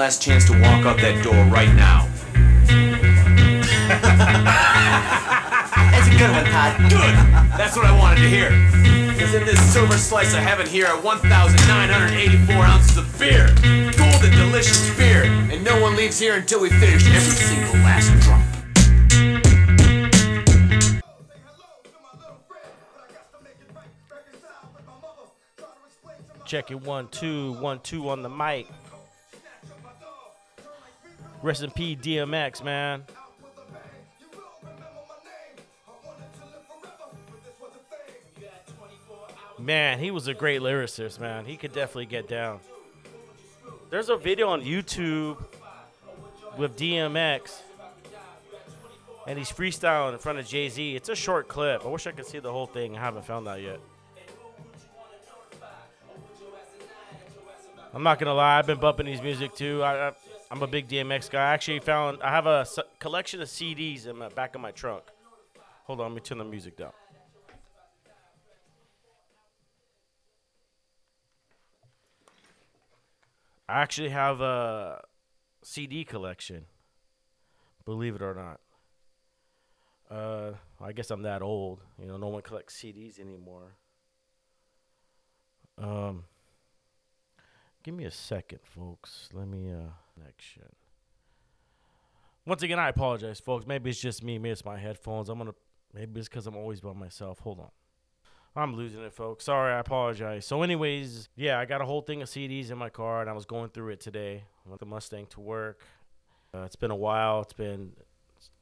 Last chance to walk out that door right now. That's a good one, Todd. Good! That's what I wanted to hear. Because in this silver slice of heaven here are 1,984 ounces of beer. Golden, delicious beer. And no one leaves here until we finish every single last drop. Check it one, two, one, two on the mic. Rest in peace, DMX, man. Man, he was a great lyricist, man. He could definitely get down. There's a video on YouTube with DMX, and he's freestyling in front of Jay Z. It's a short clip. I wish I could see the whole thing. I haven't found that yet. I'm not gonna lie, I've been bumping his music too. I, I I'm a big DMX guy. I actually found I have a s- collection of CDs in the back of my trunk. Hold on, let me turn the music down. I actually have a CD collection. Believe it or not. Uh, I guess I'm that old. You know, no one collects CDs anymore. Um. Give me a second, folks. Let me uh connection. Once again, I apologize, folks. Maybe it's just me. Maybe it's my headphones. I'm gonna. Maybe it's because I'm always by myself. Hold on. I'm losing it, folks. Sorry, I apologize. So, anyways, yeah, I got a whole thing of CDs in my car, and I was going through it today. I went the Mustang to work. Uh, it's been a while. It's been,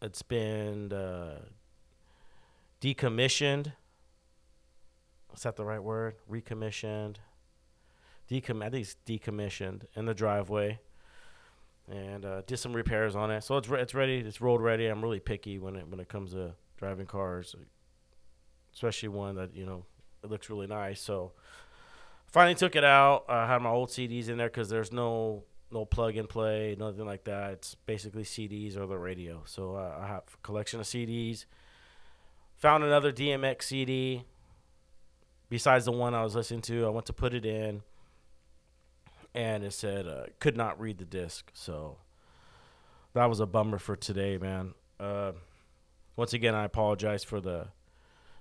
it's been uh, decommissioned. Is that the right word? Recommissioned decom- I think it's decommissioned in the driveway, and uh, did some repairs on it. So it's re- it's ready. It's road ready. I'm really picky when it when it comes to driving cars, especially one that you know it looks really nice. So finally took it out. I had my old CDs in there because there's no no plug and play, nothing like that. It's basically CDs or the radio. So uh, I have a collection of CDs. Found another DMX CD. Besides the one I was listening to, I went to put it in and it said uh, could not read the disc. So that was a bummer for today, man. Uh, once again, I apologize for the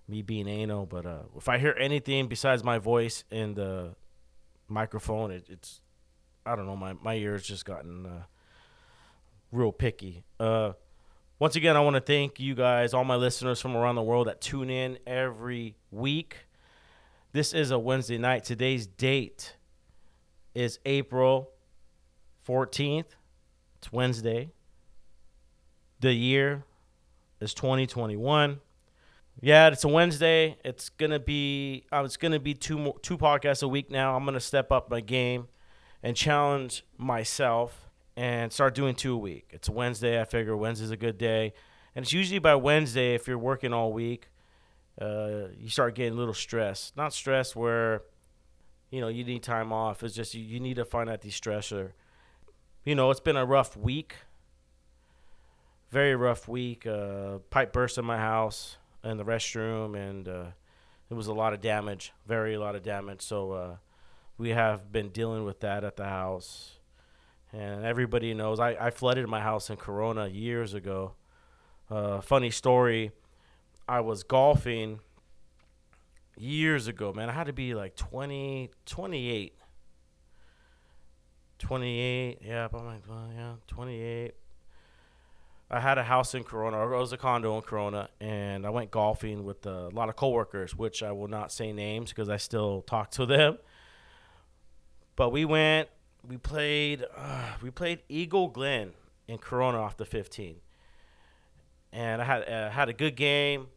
me being anal, but uh, if I hear anything besides my voice in the microphone, it, it's I don't know. My my ears just gotten uh, real picky. Uh, once again, I want to thank you guys, all my listeners from around the world that tune in every week. This is a Wednesday night. Today's date is April 14th. It's Wednesday. The year is 2021. Yeah, it's a Wednesday. It's gonna be uh, it's gonna be two more, two podcasts a week now. I'm gonna step up my game and challenge myself and start doing two a week. It's Wednesday. I figure Wednesday's a good day, and it's usually by Wednesday if you're working all week, uh, you start getting a little stressed. Not stressed where you know you need time off. It's just you, you need to find out the stressor. You know, it's been a rough week. Very rough week. Uh, pipe burst in my house in the restroom, and uh, it was a lot of damage. Very a lot of damage. So uh, we have been dealing with that at the house, and everybody knows I, I flooded my house in Corona years ago. Uh, funny story. I was golfing years ago, man. I had to be like 20, 28. 28, yeah, I'm like, well, yeah, 28. I had a house in Corona, or it was a condo in Corona, and I went golfing with a lot of coworkers, which I will not say names because I still talk to them. But we went, we played, uh, we played Eagle Glen in Corona off the 15, and I had uh, had a good game.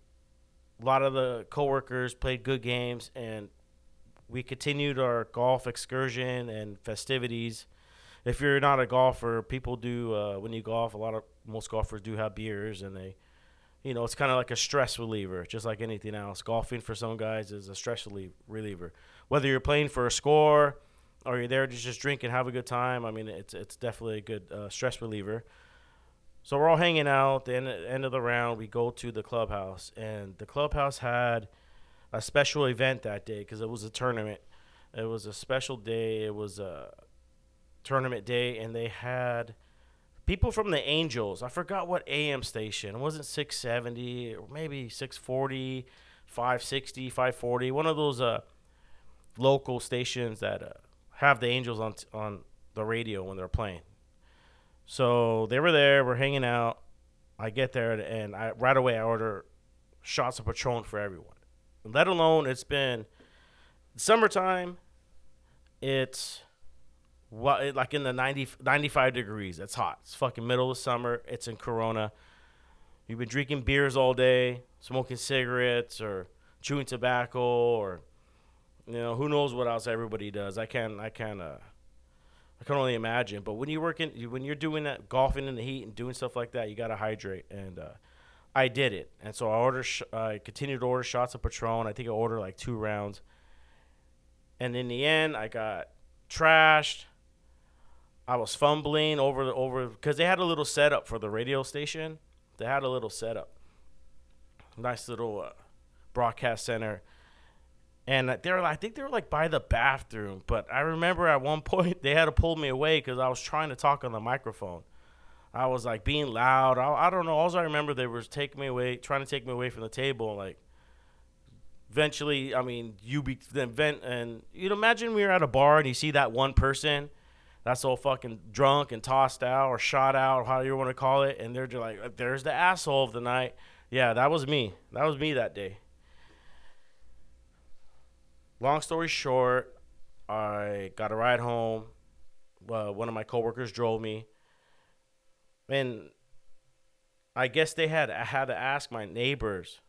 A lot of the coworkers played good games, and we continued our golf excursion and festivities. If you're not a golfer, people do uh, when you golf. A lot of most golfers do have beers, and they, you know, it's kind of like a stress reliever, just like anything else. Golfing for some guys is a stress relie- reliever. Whether you're playing for a score or you're there to just drink and have a good time, I mean, it's it's definitely a good uh, stress reliever. So we're all hanging out. The end, end of the round, we go to the clubhouse, and the clubhouse had a special event that day because it was a tournament. It was a special day. It was a tournament day, and they had people from the Angels. I forgot what AM station. It wasn't 670 or maybe 640, 560, 540. One of those uh, local stations that uh, have the Angels on t- on the radio when they're playing. So they were there. We're hanging out. I get there and I right away I order shots of Patron for everyone. Let alone it's been summertime. It's what it- like in the 90, 95 degrees. It's hot. It's fucking middle of summer. It's in Corona. You've been drinking beers all day, smoking cigarettes or chewing tobacco or you know who knows what else everybody does. I can't I can uh I can only imagine. But when you work in when you're doing that golfing in the heat and doing stuff like that, you gotta hydrate and. uh I did it, and so I ordered. Sh- I continued to order shots of Patron. I think I ordered like two rounds, and in the end, I got trashed. I was fumbling over the over because they had a little setup for the radio station. They had a little setup, nice little uh, broadcast center, and they were. I think they were like by the bathroom. But I remember at one point they had to pull me away because I was trying to talk on the microphone. I was like being loud. I, I don't know. All I remember they were taking me away, trying to take me away from the table. Like, eventually, I mean, you be then vent and you'd imagine we were at a bar and you see that one person that's all fucking drunk and tossed out or shot out, or how you want to call it, and they're just like, "There's the asshole of the night." Yeah, that was me. That was me that day. Long story short, I got a ride home. Uh, one of my coworkers drove me and I guess they had I had to ask my neighbors,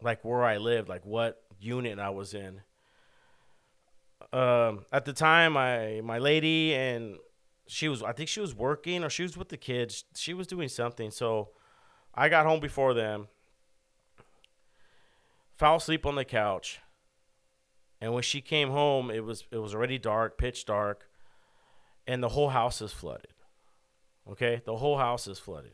like where I lived, like what unit I was in. Um, at the time, my my lady and she was I think she was working or she was with the kids. She was doing something, so I got home before them. Fell asleep on the couch, and when she came home, it was it was already dark, pitch dark, and the whole house is flooded. Okay, the whole house is flooded.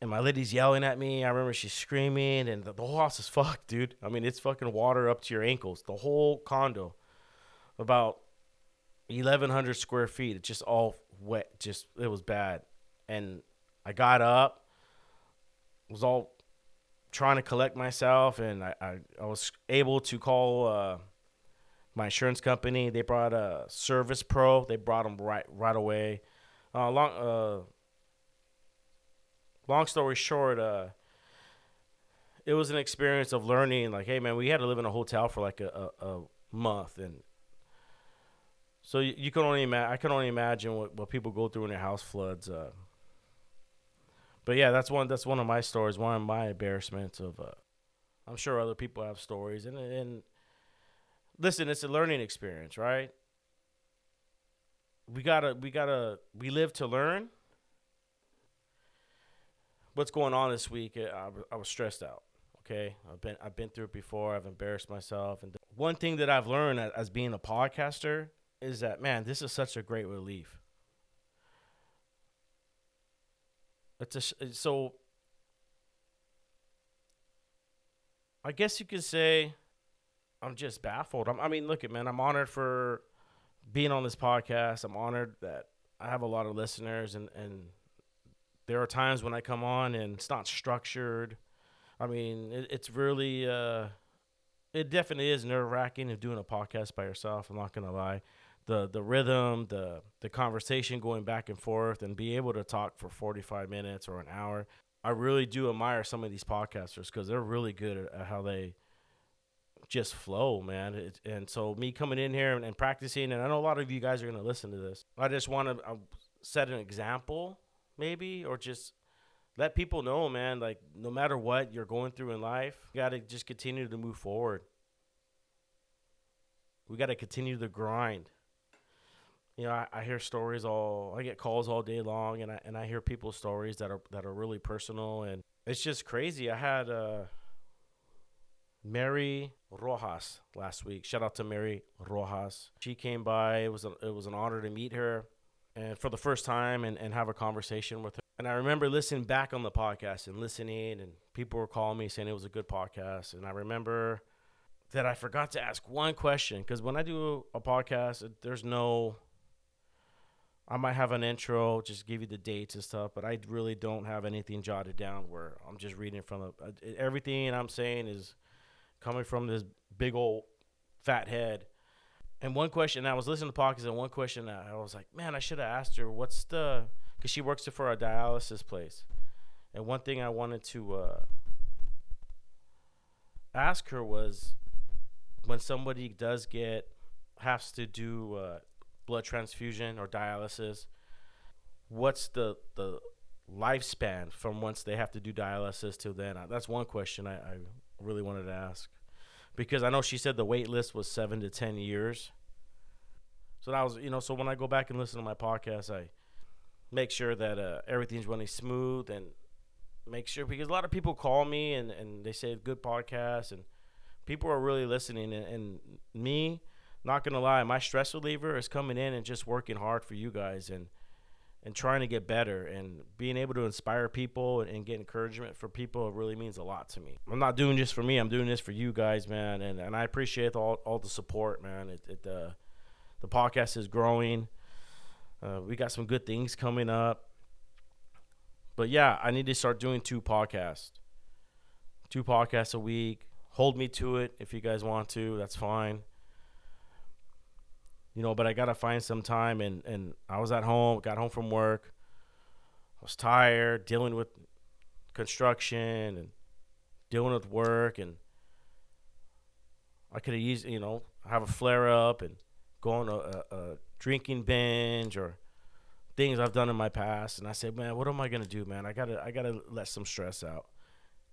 And my lady's yelling at me. I remember she's screaming, and the, the whole house is fucked, dude. I mean, it's fucking water up to your ankles. The whole condo, about 1,100 square feet. It's just all wet. Just, it was bad. And I got up, was all trying to collect myself, and I, I, I was able to call. Uh, my insurance company. They brought a Service Pro. They brought them right right away. Uh, long uh, long story short, uh, it was an experience of learning. Like, hey man, we had to live in a hotel for like a, a, a month, and so you, you can only imagine. I can only imagine what, what people go through when their house floods. Uh, but yeah, that's one. That's one of my stories. One of my embarrassments of. Uh, I'm sure other people have stories, and and listen, it's a learning experience, right? We gotta, we gotta, we live to learn. What's going on this week? I, I was stressed out. Okay, I've been, I've been through it before. I've embarrassed myself, and one thing that I've learned as, as being a podcaster is that man, this is such a great relief. It's a so. I guess you could say I'm just baffled. I'm, I mean, look at man, I'm honored for being on this podcast. I'm honored that I have a lot of listeners, and and there are times when I come on and it's not structured. I mean, it, it's really, uh, it definitely is nerve wracking of doing a podcast by yourself. I'm not gonna lie. The the rhythm, the the conversation going back and forth, and be able to talk for forty five minutes or an hour. I really do admire some of these podcasters because they're really good at, how they just flow, man. It, and so me coming in here and, and, practicing, and I know a lot of you guys are gonna listen to this. I just want to uh, set an example, maybe, or just let people know, man. Like no matter what you're going through in life, you gotta just continue to move forward. We gotta continue to grind. You know, I, I hear stories all. I get calls all day long, and I and I hear people's stories that are that are really personal, and it's just crazy. I had. Uh, Mary Rojas last week. Shout out to Mary Rojas. She came by. It was a, it was an honor to meet her, and for the first time, and, and have a conversation with her. And I remember listening back on the podcast and listening, and people were calling me saying it was a good podcast. And I remember that I forgot to ask one question because when I do a podcast, there's no. I might have an intro, just give you the dates and stuff, but I really don't have anything jotted down where I'm just reading from. Everything I'm saying is coming from this big old fat head. And one question, I was listening to podcasts, and one question I was like, man, I should have asked her, what's the, because she works for a dialysis place. And one thing I wanted to uh, ask her was when somebody does get, has to do uh, blood transfusion or dialysis, what's the, the lifespan from once they have to do dialysis till then? That's one question I, I really wanted to ask because I know she said the wait list was seven to ten years. So that was you know so when I go back and listen to my podcast, I make sure that uh, everything's running smooth and make sure because a lot of people call me and, and they say good podcast and people are really listening and, and me not gonna lie my stress reliever is coming in and just working hard for you guys and and trying to get better and being able to inspire people and, and, get encouragement for people really means a lot to me. I'm not doing this for me. I'm doing this for you guys, man. And, and I appreciate all, all the support, man. It, it uh, the podcast is growing. Uh, we got some good things coming up. But yeah, I need to start doing two podcasts. Two podcasts a week. Hold me to it if you guys want to. That's fine you know, but I gotta find some time and and I was at home, got home from work. I was tired, dealing with construction and dealing with work and I could have used, you know, have a flare up and go on a, a, a, drinking binge or things I've done in my past. And I said, man, what am I gonna do, man? I gotta I gotta let some stress out.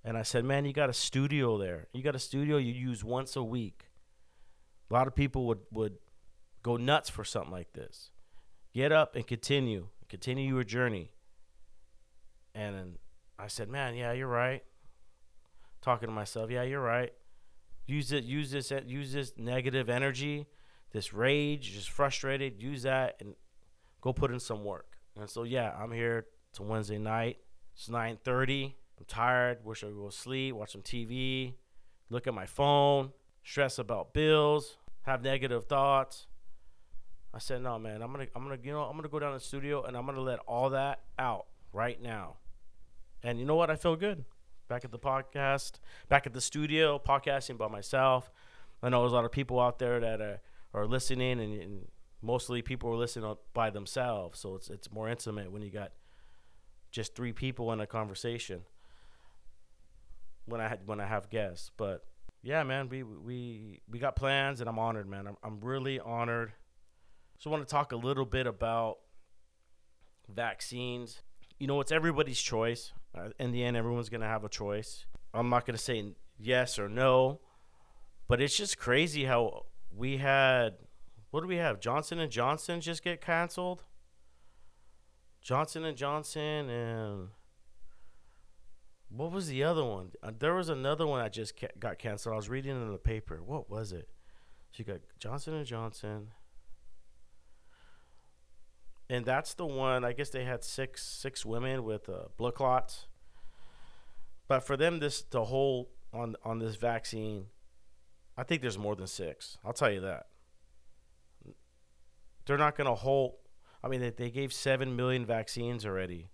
And I said, man, you got a studio there. You got a studio you use once a week. A lot of people would would go nuts for something like this. Get up and continue. Continue your journey. And I said, "Man, yeah, you're right." Talking to myself, "Yeah, you're right." Use it. Use this. Use this negative energy, this rage, just frustrated. Use that and go put in some work. And so, yeah, I'm here to Wednesday night. It's 9:30. I'm tired. Wish I could go sleep. Watch some TV. Look at my phone. Stress about bills. Have negative thoughts. I said, no, man, I'm gonna, I'm gonna, you know, I'm gonna go down to the studio and I'm gonna let all that out right now. And you know what? I feel good. Back at the podcast, back at the studio, podcasting by myself. I know there's a lot of people out there that are, are listening, and, and mostly people are listening by themselves. So it's it's more intimate when you got just three people in a conversation. When I had when I have guests, but yeah, man, we we we got plans, and I'm honored, man. I'm I'm really honored so I want to talk a little bit about vaccines. You know, it's everybody's choice. Uh, in the end, everyone's going to have a choice. I'm not going to say yes or no, but it's just crazy how we had what do we have? Johnson and Johnson just get canceled. Johnson and Johnson and what was the other one? Uh, there was another one that just ca- got canceled. I was reading in the paper. What was it? She got Johnson and Johnson and that's the one. I guess they had six six women with uh, blood clots. But for them, this the whole on on this vaccine, I think there's more than six. I'll tell you that. They're not going to hold. I mean, they, they gave seven million vaccines already,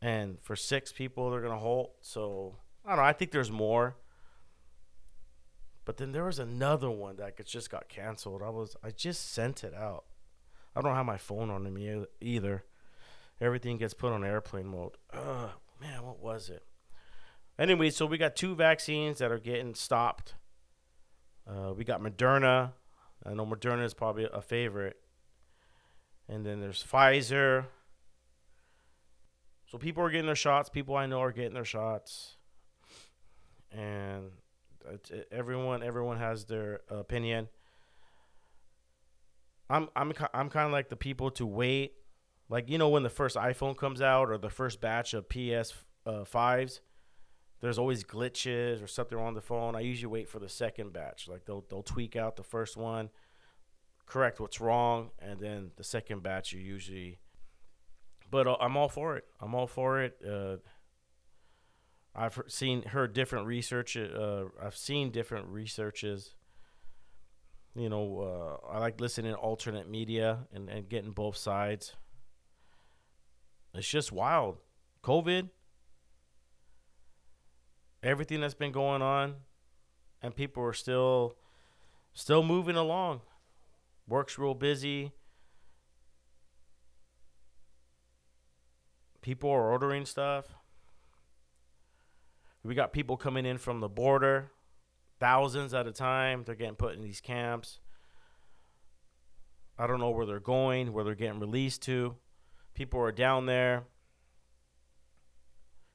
and for six people, they're going to hold. So I don't know. I think there's more. But then there was another one that just got canceled. I was I just sent it out. I don't have my phone on me either. Everything gets put on airplane mode. Ugh, man, what was it? Anyway, so we got two vaccines that are getting stopped. Uh, we got Moderna. I know Moderna is probably a favorite. And then there's Pfizer. So people are getting their shots. People I know are getting their shots. And everyone everyone has their opinion. I'm I'm I'm kind of like the people to wait, like you know when the first iPhone comes out or the first batch of PS uh, fives, there's always glitches or something on the phone. I usually wait for the second batch. Like they'll they'll tweak out the first one, correct what's wrong, and then the second batch you usually. But uh, I'm all for it. I'm all for it. Uh, I've seen heard different research. Uh, I've seen different researches. You know, uh, I like listening to alternate media and, and getting both sides. It's just wild. COVID, everything that's been going on, and people are still still moving along. Work's real busy. People are ordering stuff. We got people coming in from the border, thousands at a time. They're getting put in these camps. I don't know where they're going, where they're getting released to. People are down there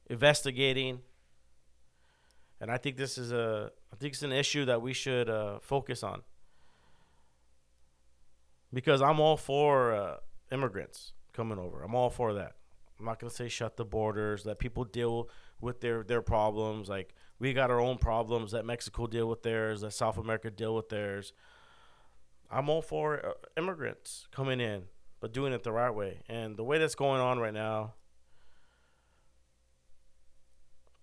investigating. And I think this is a I think it's an issue that we should uh, focus on. Because I'm all for uh, immigrants coming over. I'm all for that. I'm not gonna say shut the borders, let people deal with their their problems. Like we got our own problems. that Mexico deal with theirs. that South America deal with theirs. I'm all for uh, immigrants coming in, but doing it the right way. And the way that's going on right now,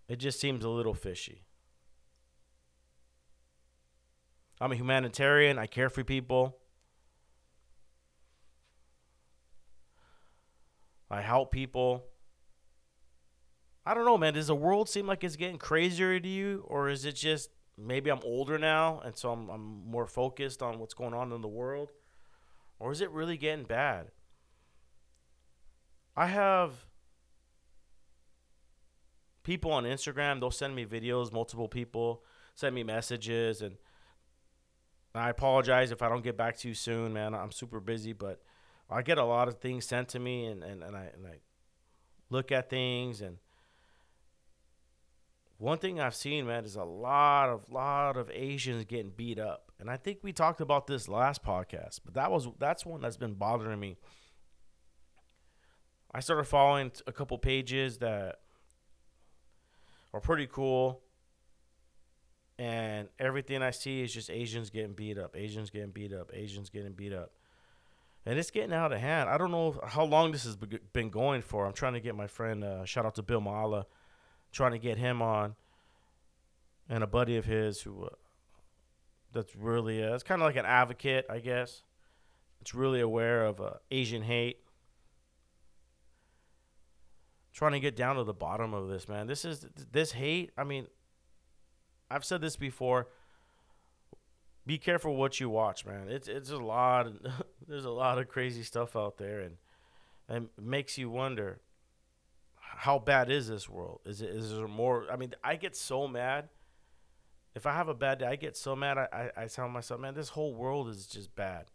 it just seems a little fishy. I'm a humanitarian. I care for people. I help people. I don't know, man. Does the world seem like it's getting crazier to you, or is it just maybe I'm older now and so I'm, I'm more focused on what's going on in the world, or is it really getting bad? I have people on Instagram. They'll send me videos. Multiple people send me messages, and I apologize if I don't get back to you soon, man. I'm super busy, but I get a lot of things sent to me, and, and, and I and I look at things and one thing I've seen, man, is a lot of lot of Asians getting beat up, and I think we talked about this last podcast, but that was that's one that's been bothering me. I started following a couple pages that are pretty cool, and everything I see is just Asians getting beat up, Asians getting beat up, Asians getting beat up, and it's getting out of hand. I don't know how long this has been going for. I'm trying to get my friend, uh, shout out to Bill Maala trying to get him on, and a buddy of his who uh, that's really uh, it's kind of like an advocate, I guess. It's really aware of uh, Asian hate. Trying to get down to the bottom of this, man. This is this hate. I mean, I've said this before. Be careful what you watch, man. It's it's a lot. there's a lot of crazy stuff out there, and and it makes you wonder how bad is this world? Is it is there more? I mean, I get so mad. If I have a bad day, I get so mad. I, I, I tell myself, man, this whole world is just bad.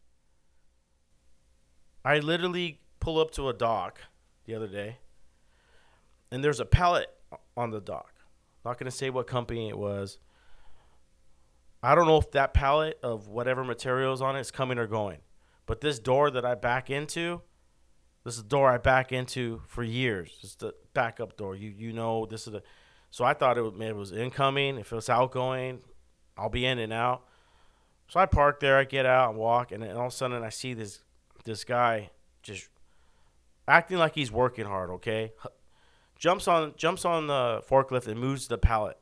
I literally pull up to a dock the other day, and there's a pallet on the dock. Not gonna say what company it was. I don't know if that pallet of whatever materials on it is coming or going, but this door that I back into, this is the door I back into for years. It's the backup door. You you know this is the. So I thought it was, it was incoming. If it was outgoing, I'll be in and out. So I park there. I get out and walk, and then all of a sudden I see this this guy just acting like he's working hard. Okay, jumps on jumps on the forklift and moves the pallet.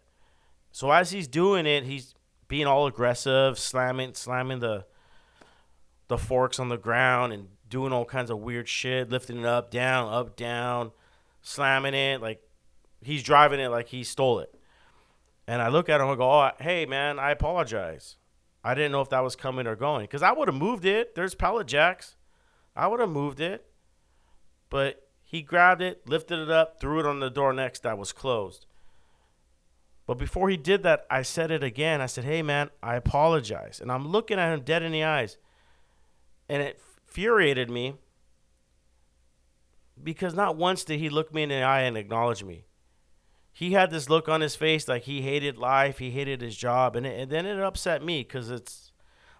So as he's doing it, he's being all aggressive, slamming slamming the the forks on the ground and doing all kinds of weird shit, lifting it up, down, up, down, slamming it like he's driving it like he stole it. And I look at him and go, "Oh, hey man, I apologize. I didn't know if that was coming or going because I would have moved it. There's pallet jacks. I would have moved it, but he grabbed it, lifted it up, threw it on the door next that was closed. But before he did that, I said it again. I said, "Hey man, I apologize." And I'm looking at him dead in the eyes, and it infuriated me because not once did he look me in the eye and acknowledge me he had this look on his face like he hated life, he hated his job, and, it, and then it upset me because it's.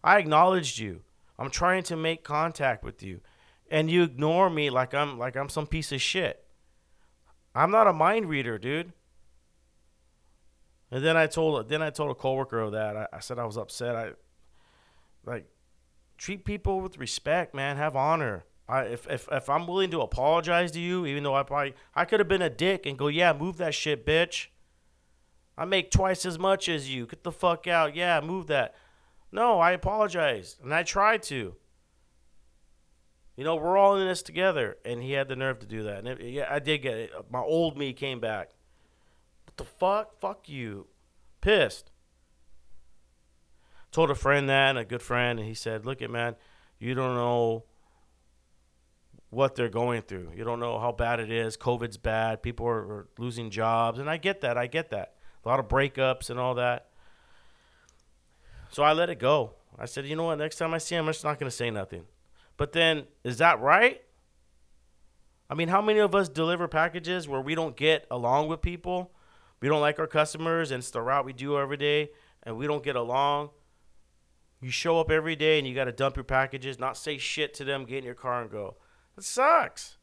I acknowledged you. I'm trying to make contact with you, and you ignore me like I'm like I'm some piece of shit. I'm not a mind reader, dude. And then I told then I told a coworker of that. I, I said I was upset. I like treat people with respect, man. Have honor. I, if, if if I'm willing to apologize to you, even though I probably I could have been a dick and go, yeah, move that shit, bitch. I make twice as much as you. Get the fuck out. Yeah, move that. No, I apologize, and I tried to. You know, we're all in this together, and he had the nerve to do that. And it, yeah, I did get it. My old me came back. What the fuck? Fuck you. Pissed. Told a friend that, a good friend, and he said, "Look, at man, you don't know." what they're going through. You don't know how bad it is. COVID's bad. People are, are, losing jobs, and I get that. I get that. A lot of breakups and all that. So I let it go. I said, you know what? Next time I see him, I'm just not going to say nothing. But then, is that right? I mean, how many of us deliver packages where we don't get along with people? We don't like our customers, and it's the route we do every day, and we don't get along. You show up every day and you got to dump your packages, not say shit to them, get in your car and go. It sucks.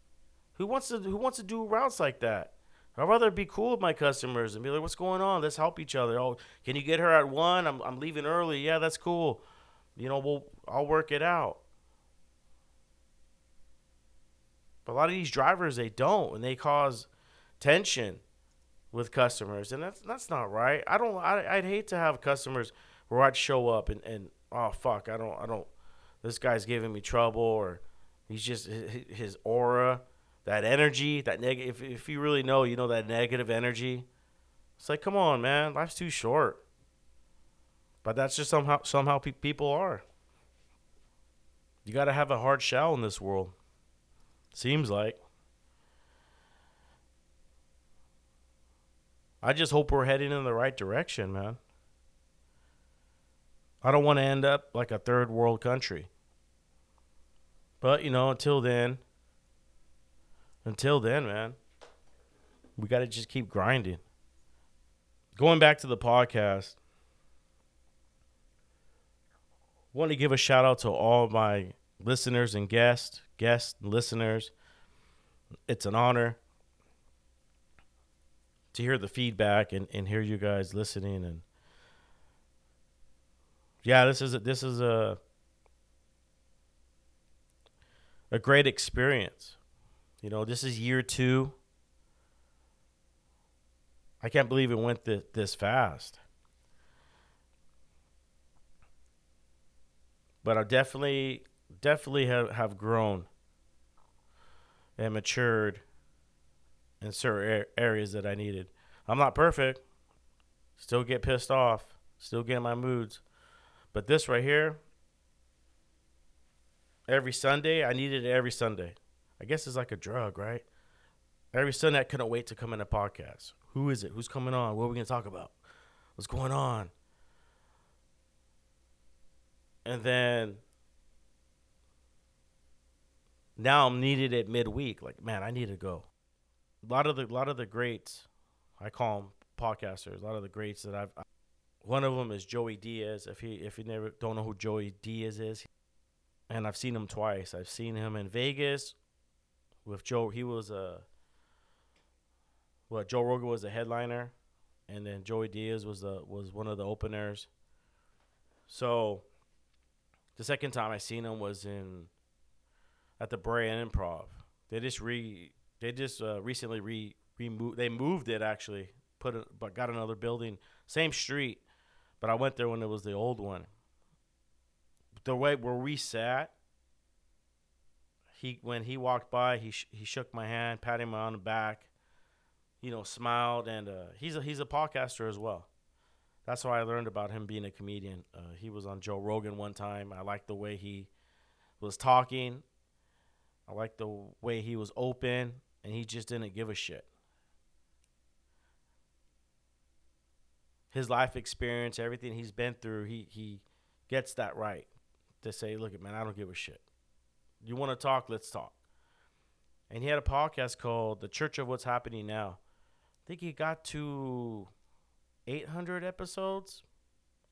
Who wants to who wants to do routes like that? I'd rather be cool with my customers and be like, "What's going on? Let's help each other." Oh, can you get her at one? I'm I'm leaving early. Yeah, that's cool. You know, we'll I'll work it out. But a lot of these drivers they don't, and they cause tension with customers, and that's that's not right. I don't. I, I'd hate to have customers where I'd show up and and oh fuck, I don't I don't. This guy's giving me trouble or He's just his aura, that energy, that negative. If, if you really know, you know that negative energy. It's like, come on, man, life's too short. But that's just somehow somehow pe- people are. You got to have a hard shell in this world. Seems like. I just hope we're heading in the right direction, man. I don't want to end up like a third world country. But you know, until then, until then, man, we got to just keep grinding. Going back to the podcast, want to give a shout out to all my listeners and guests, guests and listeners. It's an honor to hear the feedback and, and hear you guys listening and yeah, this is a, this is a a great experience. You know, this is year two. I can't believe it went th- this fast. But I definitely, definitely have, have grown and matured in certain areas that I needed. I'm not perfect. Still get pissed off. Still get in my moods. But this right here, every Sunday. I needed it every Sunday. I guess it's like a drug, right? Every Sunday, I couldn't wait to come in a podcast. Who is it? Who's coming on? What are we going to talk about? What's going on? And then now I'm needed at midweek. Like, man, I need to go. A lot of the, lot of the greats, I call them podcasters. A lot of the greats that I've. One of them is Joey Diaz. If he, if you never don't know who Joey Diaz is, and I've seen him twice. I've seen him in Vegas with Joe. He was a well, Joe Rogan was a headliner, and then Joey Diaz was the was one of the openers. So, the second time I seen him was in at the Brea Improv. They just re they just uh, recently re removed they moved it actually put but got another building same street, but I went there when it was the old one the way where we sat, he when he walked by, he sh- he shook my hand, patted me on the back, you know, smiled, and uh, he's a he's a podcaster as well. That's why I learned about him being a comedian. Uh, he was on Joe Rogan one time. I liked the way he was talking. I liked the way he was open, and he just didn't give a shit. His life experience, everything he's been through, he he gets that right to say, "Look, man, I don't give a shit. You want to talk? Let's talk." And he had a podcast called "The Church of What's Happening Now." I think he got to 800 episodes.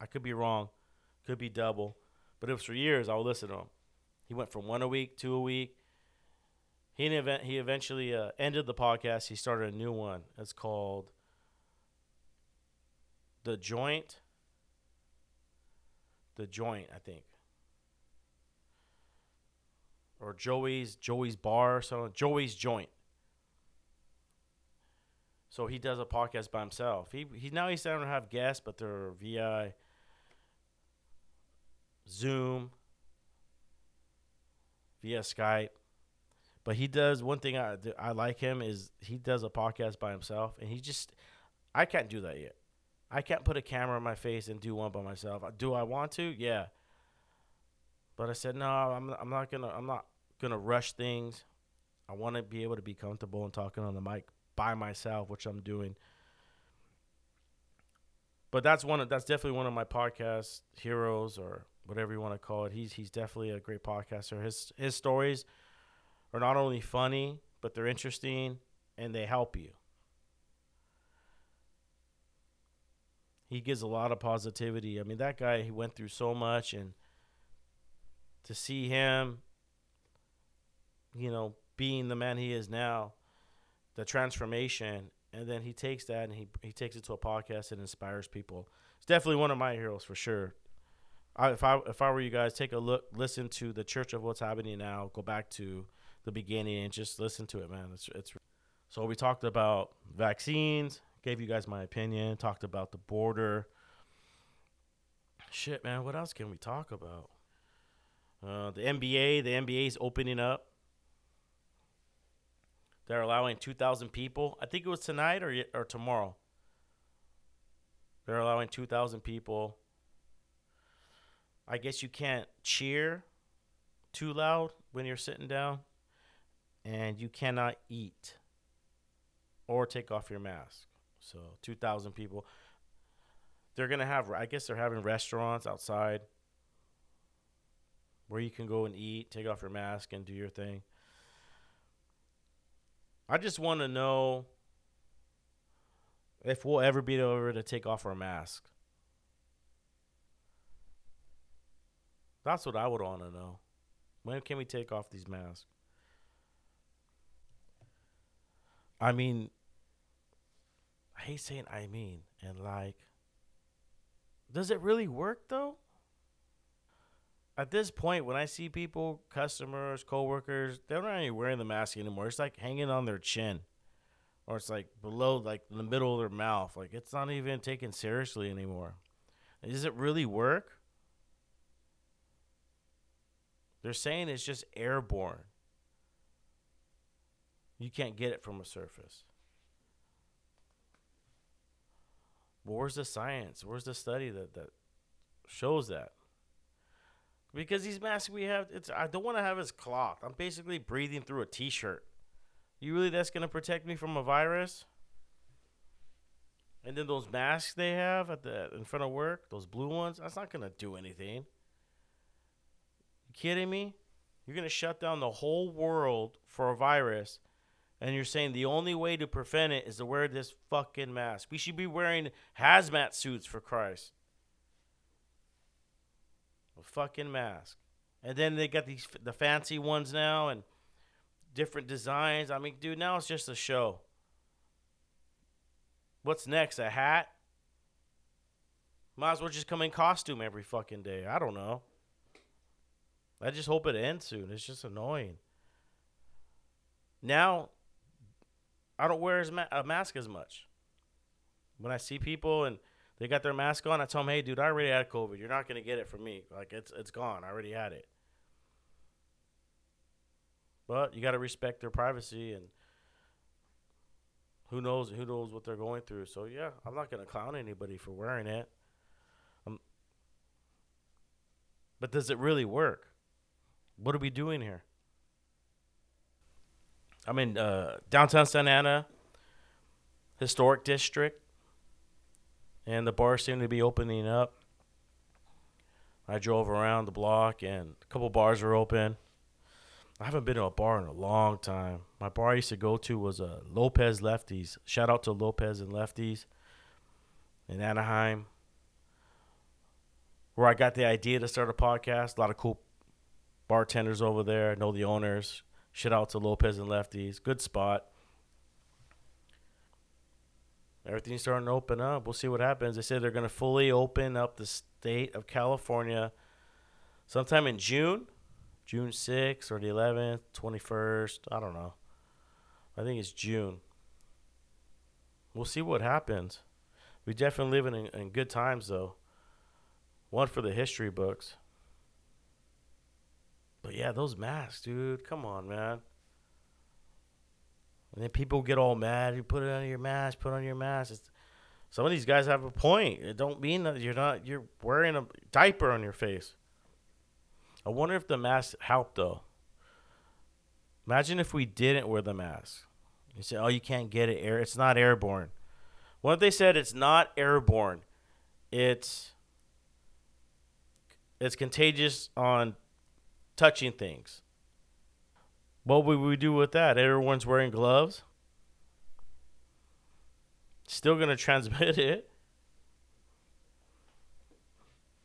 I could be wrong, could be double, but it was for years. I would listen to him. He went from one a week, two a week. He he eventually uh, ended the podcast. He started a new one. It's called the Joint. The Joint, I think, or Joey's Joey's Bar something. Joey's Joint. So he does a podcast by himself. He he now he's starting to have guests, but they're via Zoom, via Skype. But he does one thing I I like him is he does a podcast by himself, and he just I can't do that yet. I can't put a camera in my face and do one by myself. Do I want to? Yeah. But I said no. I'm I'm not gonna I'm not gonna rush things. I want to be able to be comfortable and talking on the mic by myself, which I'm doing. But that's one of that's definitely one of my podcast heroes or whatever you want to call it. He's he's definitely a great podcaster. His his stories are not only funny, but they're interesting and they help you. He gives a lot of positivity. I mean, that guy he went through so much and to see him you know, being the man he is now, the transformation, and then he takes that and he he takes it to a podcast and inspires people. It's definitely one of my heroes for sure. I, if I if I were you guys, take a look, listen to the Church of What's Happening Now. Go back to the beginning and just listen to it, man. It's it's. So we talked about vaccines. Gave you guys my opinion. Talked about the border. Shit, man. What else can we talk about? Uh, the NBA. The NBA is opening up. They're allowing 2,000 people. I think it was tonight or or tomorrow. They're allowing 2,000 people. I guess you can't cheer too loud when you're sitting down, and you cannot eat or take off your mask. So 2,000 people. They're gonna have. I guess they're having restaurants outside where you can go and eat, take off your mask, and do your thing. I just want to know if we'll ever be able to take off our mask. That's what I would want to know. When can we take off these masks? I mean, I hate saying I mean, and like, does it really work though? at this point, when I see people, customers, coworkers, they're not even wearing the mask anymore. It's like hanging on their chin, or it's like below, like in the middle of their mouth. Like it's not even taken seriously anymore. Does it really work? They're saying it's just airborne. You can't get it from a surface. But where's the science? Where's the study that, that shows that? Because these masks we have, it's I don't want to have as cloth. I'm basically breathing through a t-shirt. You really that's gonna protect me from a virus? And then those masks they have at the in front of work, those blue ones, that's not gonna do anything. You kidding me? You're gonna shut down the whole world for a virus, and you're saying the only way to prevent it is to wear this fucking mask. We should be wearing hazmat suits for Christ a fucking mask. And then they got these the fancy ones now and different designs. I mean, dude, now it's just a show. What's next? A hat? Might as well just come in costume every fucking day. I don't know. I just hope it ends soon. It's just annoying. Now, I don't wear as ma- a mask as much. When I see people and they got their mask on, I tell them, "Hey, dude, I already had COVID. You're not gonna get it from me. Like it's it's gone. I already had it." But you got to respect their privacy and who knows who knows what they're going through. So yeah, I'm not gonna clown anybody for wearing it. Um, but does it really work? What are we doing here? I'm in uh, downtown Santa Ana, historic district, and the bars seem to be opening up. I drove around the block, and a couple bars are open. I haven't been to a bar in a long time. My bar I used to go to was uh, Lopez Lefties. Shout out to Lopez and Lefties in Anaheim, where I got the idea to start a podcast. A lot of cool bartenders over there. Know the owners. Shout out to Lopez and Lefties. Good spot. Everything's starting to open up. We'll see what happens. They said they're going to fully open up the state of California sometime in June. June 6th or the 11th, 21st. I don't know. I think it's June. We'll see what happens. We definitely living in, in good times, though. One for the history books. But yeah, those masks, dude. Come on, man. And then people get all mad. You put it on your mask. Put on your mask. It's, some of these guys have a point. It don't mean that you're not. You're wearing a diaper on your face. I wonder if the mask helped though. Imagine if we didn't wear the mask. You say, "Oh, you can't get it air. It's not airborne." What if they said it's not airborne? It's it's contagious on touching things. What would we do with that? Everyone's wearing gloves. Still gonna transmit it.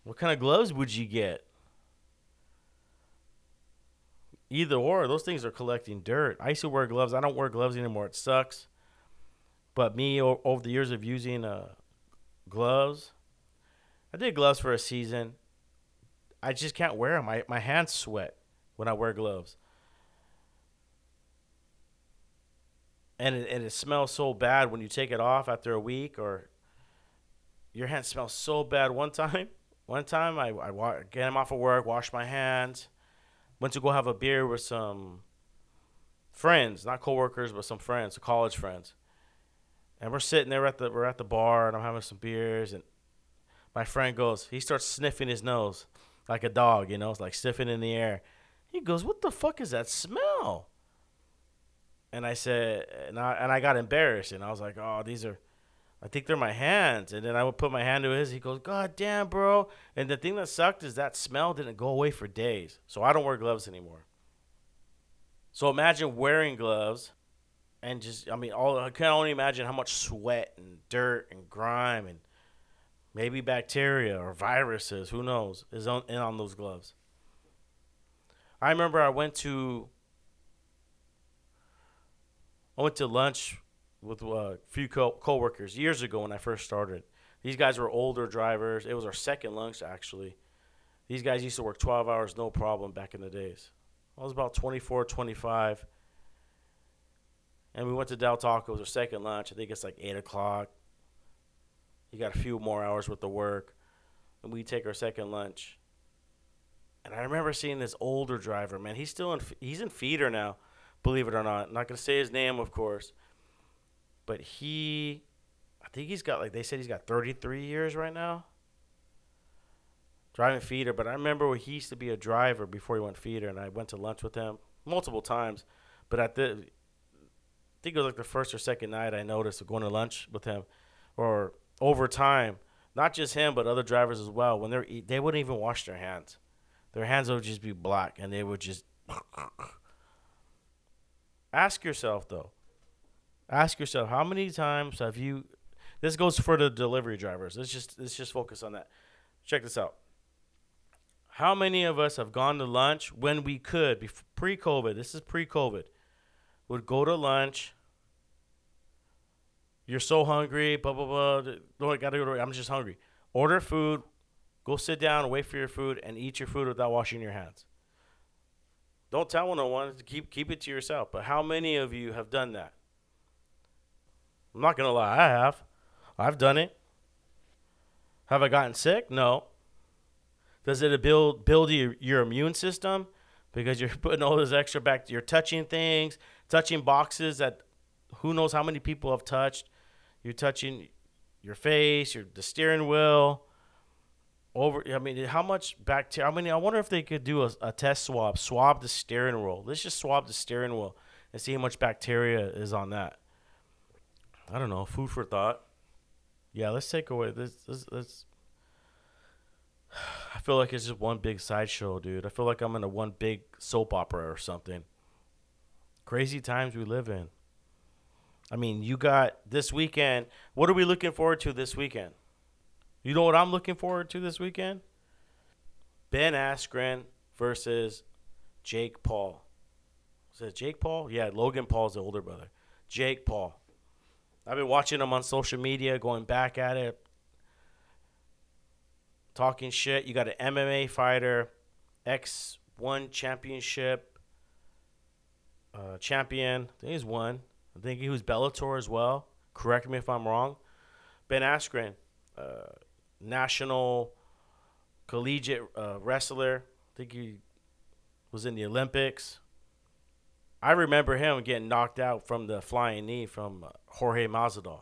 What kind of gloves would you get? Either or, those things are collecting dirt. I used to wear gloves. I don't wear gloves anymore. It sucks. But me, over the years of using uh, gloves, I did gloves for a season. I just can't wear them. My, my hands sweat when I wear gloves. And it, and it smells so bad when you take it off after a week or your hands smell so bad. One time, one time I, I wa- get them off of work, wash my hands, went to go have a beer with some friends, not coworkers, but some friends, college friends. And we're sitting there at the we're at the bar and I'm having some beers and my friend goes, he starts sniffing his nose like a dog, you know, it's like sniffing in the air. He goes, "What the fuck is that smell?" And I said, and I and I got embarrassed and I was like, "Oh, these are I think they're my hands." And then I would put my hand to his. He goes, "God damn, bro." And the thing that sucked is that smell didn't go away for days. So I don't wear gloves anymore. So imagine wearing gloves and just I mean, all I can only imagine how much sweat and dirt and grime and maybe bacteria or viruses, who knows, is on in on those gloves. I remember I went to I went to lunch with uh, a few co- coworkers years ago when I first started. These guys were older drivers. It was our second lunch actually. These guys used to work 12 hours no problem back in the days. I was about 24, 25. And we went to Del Taco. It was our second lunch. I think it's like 8 o'clock. You got a few more hours with the work. And we take our second lunch. And I remember seeing this older driver, man. He's still in, he's in feeder now, believe it or not. I'm not going to say his name, of course. But he, I think he's got, like, they said he's got 33 years right now driving feeder. But I remember when he used to be a driver before he went feeder, and I went to lunch with him multiple times. But at the, I think it was like the first or second night I noticed going to lunch with him, or over time, not just him but other drivers as well. When they're they wouldn't even wash their hands, their hands would just be black, and they would just. Ask yourself though. Ask yourself how many times have you? This goes for the delivery drivers. Let's just let's just focus on that. Check this out. How many of us have gone to lunch when we could, pre-COVID? This is pre-COVID. Would go to lunch. You're so hungry, blah blah blah. Don't gotta go to. I'm just hungry. Order food, go sit down, wait for your food, and eat your food without washing your hands. Don't tell no one. Keep keep it to yourself. But how many of you have done that? I'm not gonna lie. I have. I've done it. Have I gotten sick? No. Does it build build your, your immune system because you're putting all this extra back? You're touching things, touching boxes that who knows how many people have touched. You're touching your face, your the steering wheel. over. I mean, how much bacteria? I mean, I wonder if they could do a, a test swab, swab the steering wheel. Let's just swab the steering wheel and see how much bacteria is on that. I don't know. Food for thought. Yeah, let's take away this. this I feel like it's just one big sideshow, dude. I feel like I'm in a one big soap opera or something. Crazy times we live in. I mean, you got this weekend. What are we looking forward to this weekend? You know what I'm looking forward to this weekend? Ben Askren versus Jake Paul. Is it Jake Paul? Yeah, Logan Paul's the older brother. Jake Paul. I've been watching him on social media, going back at it, talking shit. You got an MMA fighter, X1 championship uh, champion. I think he's won. I think he was Bellator as well. Correct me if I'm wrong. Ben Askren, uh, national collegiate uh, wrestler. I think he was in the Olympics. I remember him getting knocked out from the flying knee from uh, Jorge Masvidal.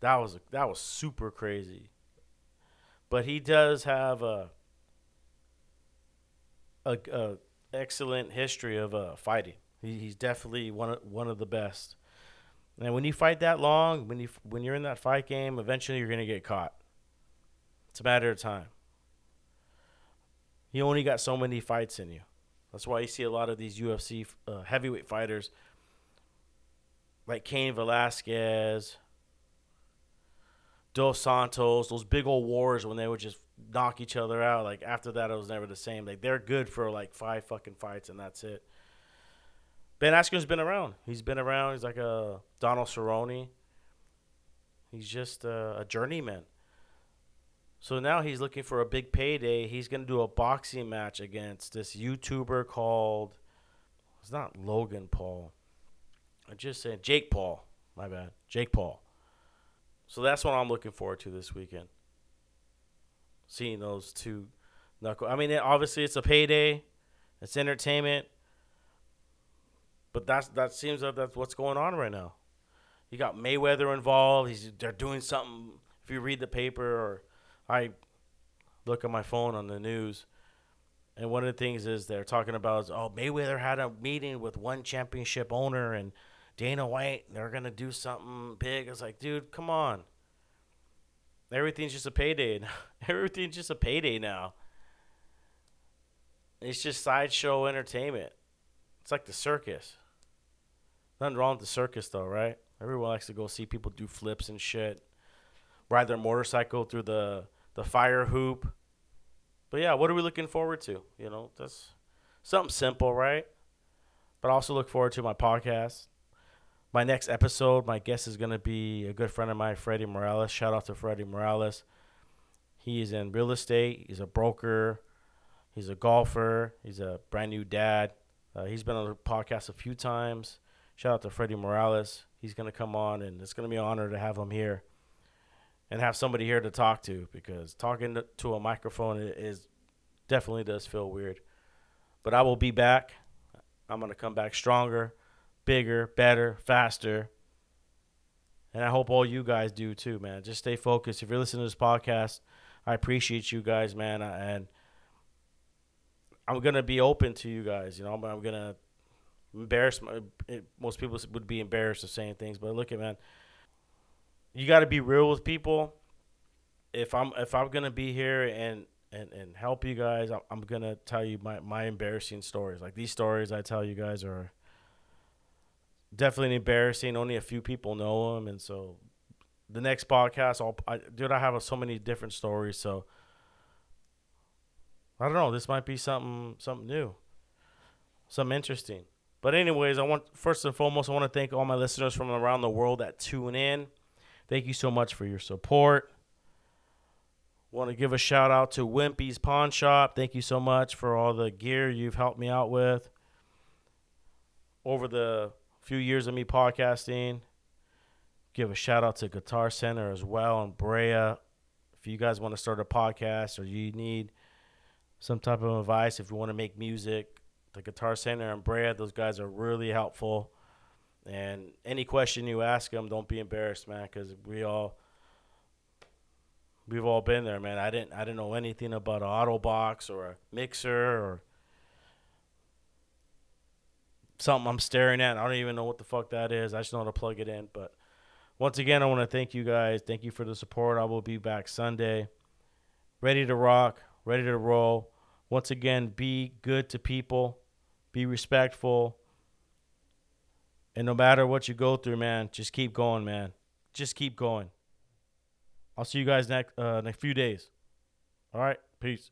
That was that was super crazy. But he does have a a, a excellent history of uh, fighting. He, he's definitely one of, one of the best. And when you fight that long, when you when you're in that fight game, eventually you're gonna get caught. It's a matter of time. You only got so many fights in you. That's why you see a lot of these UFC uh, heavyweight fighters, like Cain Velasquez, Dos Santos, those big old wars when they would just knock each other out. Like after that, it was never the same. Like they're good for like five fucking fights and that's it. Ben Askren's been around. He's been around. He's like a Donald Cerrone. He's just a, a journeyman. So now he's looking for a big payday. He's going to do a boxing match against this YouTuber called. It's not Logan Paul. I just said Jake Paul. My bad. Jake Paul. So that's what I'm looking forward to this weekend. Seeing those two knuckle. I mean, obviously it's a payday. It's entertainment. But that's that seems like that's what's going on right now. You got Mayweather involved. He's they're doing something. If you read the paper or I look at my phone on the news, and one of the things is they're talking about is oh Mayweather had a meeting with one championship owner and Dana White. They're gonna do something big. It's like, dude, come on. Everything's just a payday. Everything's just a payday now. It's just sideshow entertainment. It's like the circus. Nothing wrong with the circus though, right? Everyone likes to go see people do flips and shit. Ride their motorcycle through the the fire hoop. But yeah, what are we looking forward to? You know, that's something simple, right? But I also look forward to my podcast. My next episode, my guest is going to be a good friend of mine, Freddie Morales. Shout out to Freddie Morales. He is in real estate, he's a broker, he's a golfer, he's a brand new dad. Uh, he's been on the podcast a few times. Shout out to Freddie Morales. He's going to come on, and it's going to be an honor to have him here and have somebody here to talk to because talking to a microphone is definitely does feel weird. But I will be back. I'm going to come back stronger, bigger, better, faster. And I hope all you guys do too, man. Just stay focused. If you're listening to this podcast, I appreciate you guys, man. And I'm going to be open to you guys. You know, I'm, I'm going to embarrass my, uh, most people would be embarrassed of saying things, but look at man you got to be real with people. If I'm if I'm gonna be here and and, and help you guys, I'm, I'm gonna tell you my, my embarrassing stories. Like these stories I tell you guys are definitely embarrassing. Only a few people know them, and so the next podcast, I'll I, dude, I have so many different stories. So I don't know. This might be something something new, something interesting. But anyways, I want first and foremost, I want to thank all my listeners from around the world that tune in. Thank you so much for your support. Want to give a shout out to Wimpy's Pawn Shop. Thank you so much for all the gear you've helped me out with over the few years of me podcasting. Give a shout out to Guitar Center as well and Brea. If you guys want to start a podcast or you need some type of advice, if you want to make music, the Guitar Center and Brea. those guys are really helpful. And any question you ask them, don't be embarrassed, man, because we all We've all been there, man. I didn't I didn't know anything about an audio box or a mixer or something I'm staring at. I don't even know what the fuck that is. I just know how to plug it in. But once again, I want to thank you guys. Thank you for the support. I will be back Sunday. Ready to rock, ready to roll. Once again, be good to people, be respectful. And no matter what you go through, man, just keep going, man. Just keep going. I'll see you guys next uh, next few days. All right, peace.